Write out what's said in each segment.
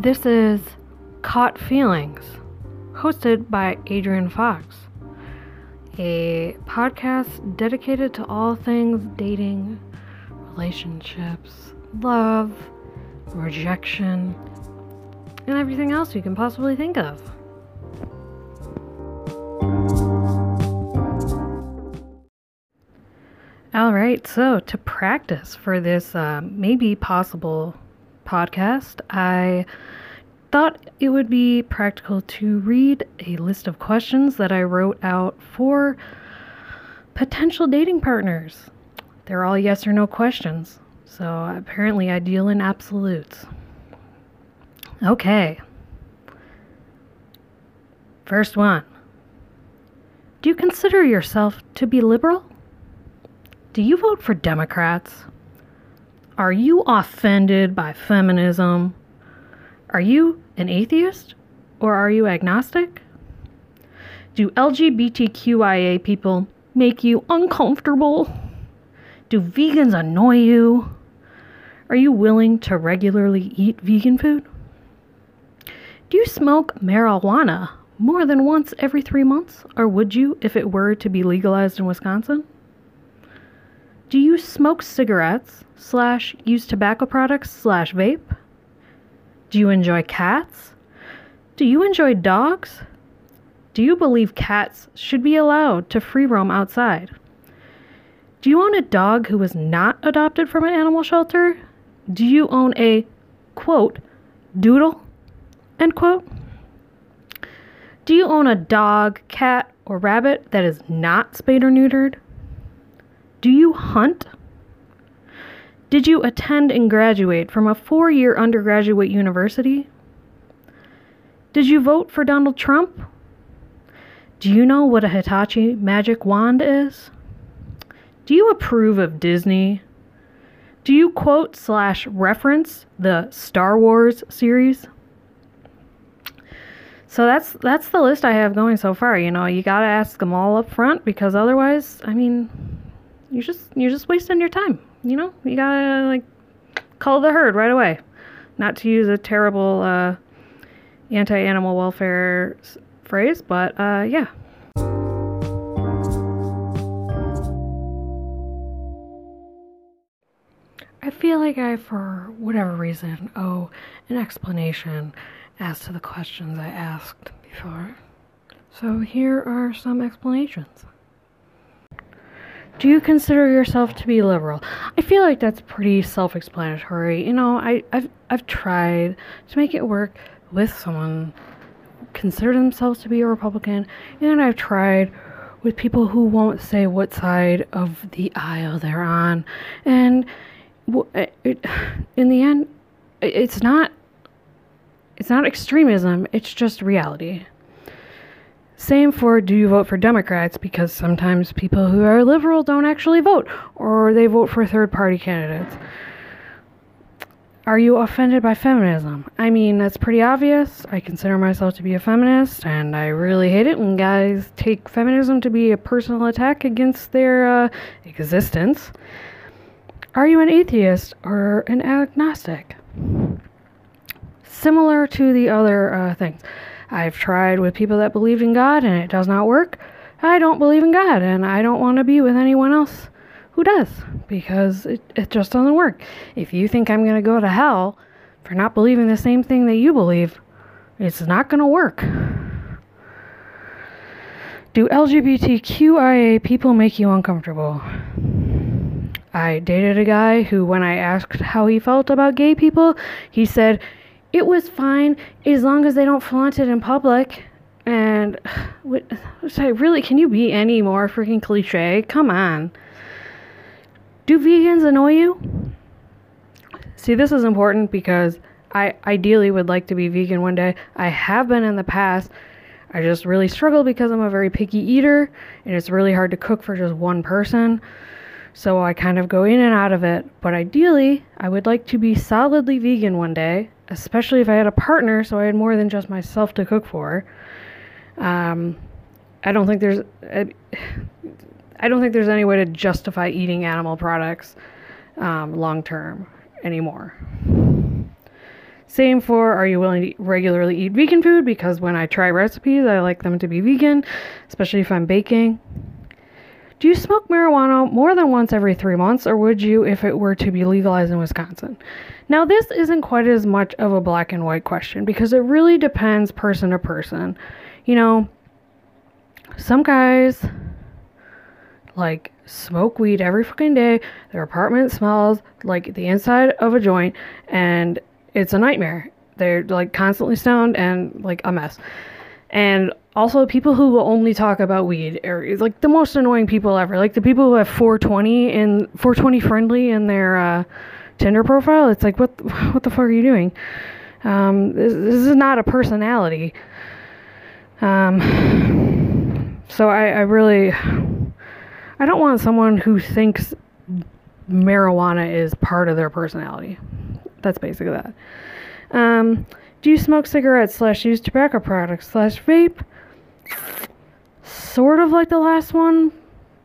This is Caught Feelings, hosted by Adrienne Fox, a podcast dedicated to all things dating, relationships, love, rejection, and everything else you can possibly think of. All right, so to practice for this uh, maybe possible podcast, I thought it would be practical to read a list of questions that I wrote out for potential dating partners. They're all yes or no questions, so apparently I deal in absolutes. Okay. First one Do you consider yourself to be liberal? Do you vote for Democrats? Are you offended by feminism? Are you an atheist or are you agnostic? Do LGBTQIA people make you uncomfortable? Do vegans annoy you? Are you willing to regularly eat vegan food? Do you smoke marijuana more than once every three months, or would you if it were to be legalized in Wisconsin? Do you smoke cigarettes slash use tobacco products slash vape? Do you enjoy cats? Do you enjoy dogs? Do you believe cats should be allowed to free roam outside? Do you own a dog who was not adopted from an animal shelter? Do you own a, quote, doodle, end quote? Do you own a dog, cat, or rabbit that is not spayed or neutered? Do you hunt? Did you attend and graduate from a four year undergraduate university? Did you vote for Donald Trump? Do you know what a Hitachi magic wand is? Do you approve of Disney? Do you quote slash reference the Star Wars series? So that's that's the list I have going so far. You know, you gotta ask them all up front because otherwise, I mean, you're just you're just wasting your time. You know, you gotta like call the herd right away. Not to use a terrible uh, anti-animal welfare s- phrase, but uh, yeah. I feel like I, for whatever reason, owe an explanation as to the questions I asked before. So here are some explanations. Do you consider yourself to be liberal? I feel like that's pretty self-explanatory. You know, I, I've I've tried to make it work with someone consider themselves to be a Republican, and I've tried with people who won't say what side of the aisle they're on, and eh, it, in the end, it's not it's not extremism. It's just reality. Same for do you vote for Democrats because sometimes people who are liberal don't actually vote or they vote for third party candidates. Are you offended by feminism? I mean, that's pretty obvious. I consider myself to be a feminist and I really hate it when guys take feminism to be a personal attack against their uh, existence. Are you an atheist or an agnostic? Similar to the other uh, things. I've tried with people that believe in God and it does not work. I don't believe in God and I don't want to be with anyone else who does because it, it just doesn't work. If you think I'm going to go to hell for not believing the same thing that you believe, it's not going to work. Do LGBTQIA people make you uncomfortable? I dated a guy who, when I asked how he felt about gay people, he said, it was fine as long as they don't flaunt it in public. And what, sorry, really, can you be any more freaking cliche? Come on. Do vegans annoy you? See, this is important because I ideally would like to be vegan one day. I have been in the past. I just really struggle because I'm a very picky eater and it's really hard to cook for just one person. So I kind of go in and out of it. But ideally, I would like to be solidly vegan one day, especially if I had a partner so I had more than just myself to cook for. Um, I don't think there's. I, I don't think there's any way to justify eating animal products um, long term anymore. Same for are you willing to regularly eat vegan food? Because when I try recipes, I like them to be vegan, especially if I'm baking. Do you smoke marijuana more than once every three months, or would you if it were to be legalized in Wisconsin? Now, this isn't quite as much of a black and white question because it really depends person to person. You know, some guys like smoke weed every fucking day. Their apartment smells like the inside of a joint, and it's a nightmare. They're like constantly stoned and like a mess. And also people who will only talk about weed are like the most annoying people ever. Like the people who have 420 and 420 friendly in their uh, Tinder profile. It's like what what the fuck are you doing? Um, this, this is not a personality. Um, so I, I really I don't want someone who thinks marijuana is part of their personality. That's basically that. Um, do you smoke cigarettes slash use tobacco products slash vape? Sort of like the last one,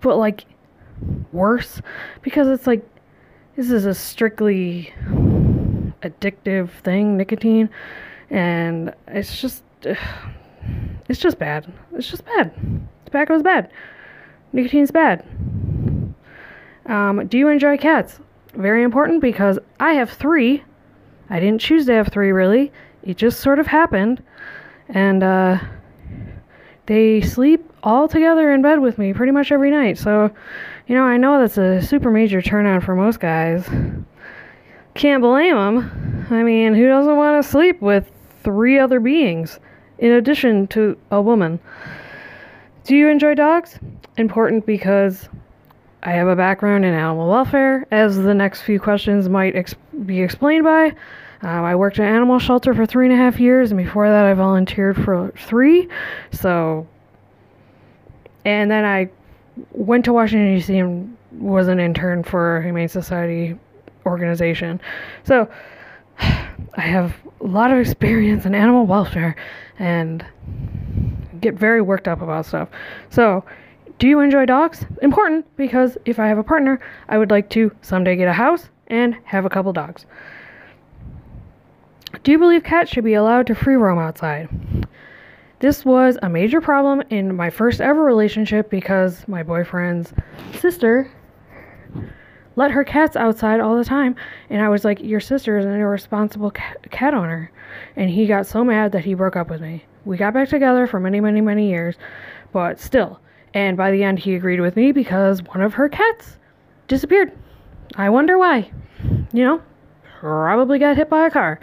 but like worse because it's like this is a strictly addictive thing, nicotine, and it's just it's just bad. It's just bad. Tobacco is bad. Nicotine's bad. Um, do you enjoy cats? Very important because I have three. I didn't choose to have three, really. It just sort of happened. And uh, they sleep all together in bed with me pretty much every night. So, you know, I know that's a super major turnout for most guys. Can't blame them. I mean, who doesn't want to sleep with three other beings in addition to a woman? Do you enjoy dogs? Important because I have a background in animal welfare, as the next few questions might ex- be explained by. Um, I worked in an animal shelter for three and a half years, and before that, I volunteered for three. So, and then I went to Washington, D.C., and was an intern for a Humane Society organization. So, I have a lot of experience in animal welfare and get very worked up about stuff. So, do you enjoy dogs? Important because if I have a partner, I would like to someday get a house and have a couple dogs. Do you believe cats should be allowed to free roam outside? This was a major problem in my first ever relationship because my boyfriend's sister let her cats outside all the time. And I was like, Your sister is an irresponsible cat owner. And he got so mad that he broke up with me. We got back together for many, many, many years, but still, and by the end, he agreed with me because one of her cats disappeared. I wonder why. You know, probably got hit by a car.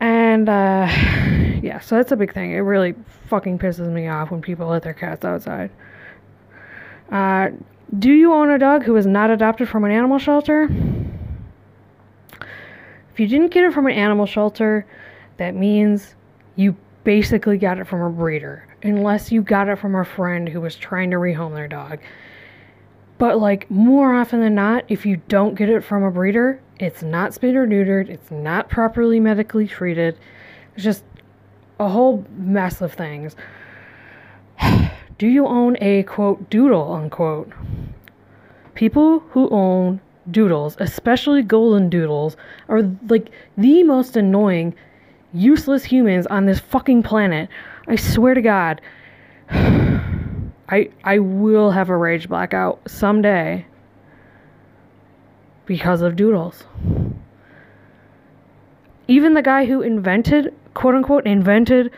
And, uh, yeah, so that's a big thing. It really fucking pisses me off when people let their cats outside. Uh, do you own a dog who is not adopted from an animal shelter? If you didn't get it from an animal shelter, that means you basically got it from a breeder unless you got it from a friend who was trying to rehome their dog. But like more often than not, if you don't get it from a breeder, it's not spayed or neutered, it's not properly medically treated. It's just a whole mess of things. Do you own a quote doodle unquote? People who own doodles, especially golden doodles, are like the most annoying, useless humans on this fucking planet. I swear to God, I I will have a rage blackout someday because of doodles. Even the guy who invented, quote unquote, invented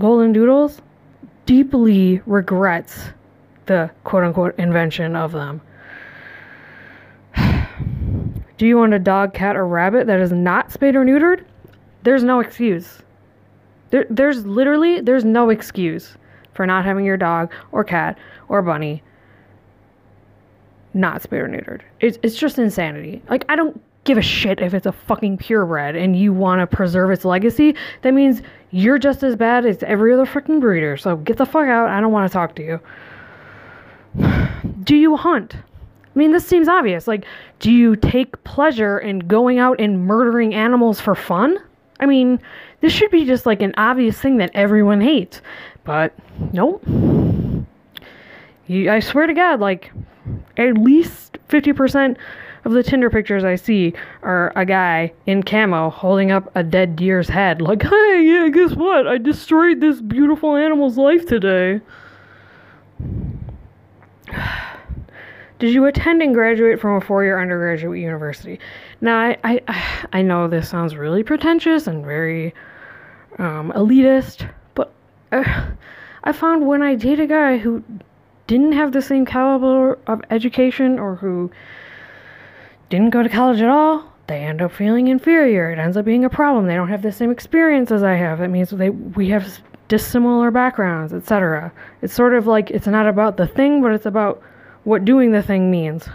golden doodles deeply regrets the quote unquote invention of them. Do you want a dog, cat, or rabbit that is not spayed or neutered? There's no excuse. There, there's literally there's no excuse for not having your dog or cat or bunny not spayed or neutered. It's it's just insanity. Like I don't give a shit if it's a fucking purebred and you want to preserve its legacy. That means you're just as bad as every other freaking breeder. So get the fuck out. I don't want to talk to you. Do you hunt? I mean, this seems obvious. Like, do you take pleasure in going out and murdering animals for fun? I mean, this should be just like an obvious thing that everyone hates. But nope. I swear to God, like at least 50% of the Tinder pictures I see are a guy in camo holding up a dead deer's head, like, hey, yeah, guess what? I destroyed this beautiful animal's life today. Did you attend and graduate from a four-year undergraduate university? Now, I, I, I know this sounds really pretentious and very um, elitist, uh, I found when I date a guy who didn't have the same caliber of education or who didn't go to college at all, they end up feeling inferior. It ends up being a problem. They don't have the same experience as I have. It means they we have dissimilar backgrounds, etc. It's sort of like it's not about the thing, but it's about what doing the thing means.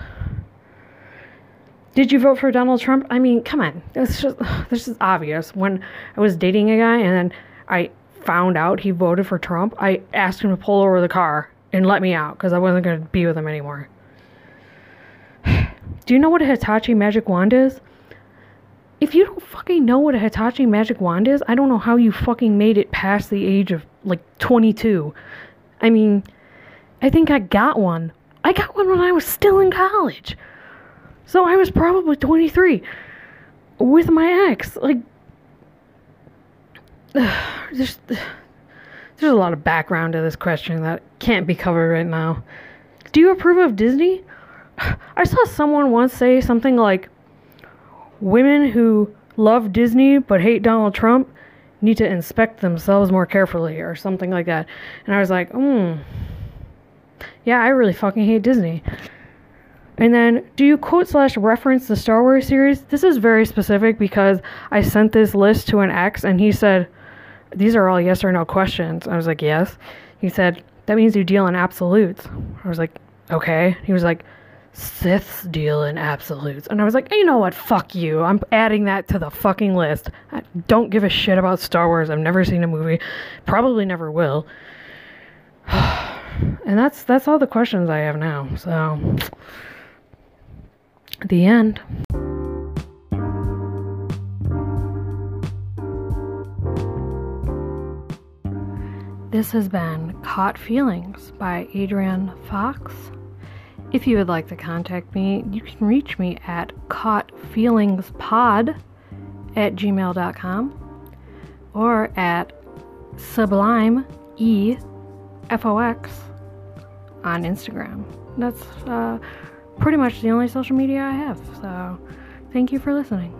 Did you vote for Donald Trump? I mean, come on. It's just this is obvious. When I was dating a guy and then I found out he voted for Trump, I asked him to pull over the car and let me out because I wasn't going to be with him anymore. Do you know what a Hitachi magic wand is? If you don't fucking know what a Hitachi magic wand is, I don't know how you fucking made it past the age of like 22. I mean, I think I got one. I got one when I was still in college. So I was probably 23 with my ex. Like, there's, there's a lot of background to this question that can't be covered right now. Do you approve of Disney? I saw someone once say something like, Women who love Disney but hate Donald Trump need to inspect themselves more carefully, or something like that. And I was like, hmm. Yeah, I really fucking hate Disney. And then, do you quote slash reference the Star Wars series? This is very specific because I sent this list to an ex and he said, These are all yes or no questions. I was like, Yes. He said, That means you deal in absolutes. I was like, Okay. He was like, Siths deal in absolutes. And I was like, you know what? Fuck you. I'm adding that to the fucking list. I don't give a shit about Star Wars. I've never seen a movie. Probably never will. and that's that's all the questions I have now. So the end. This has been Caught Feelings by Adrienne Fox. If you would like to contact me, you can reach me at caughtfeelingspod at gmail.com or at sublime e fox on Instagram. That's uh, pretty much the only social media I have. So, thank you for listening.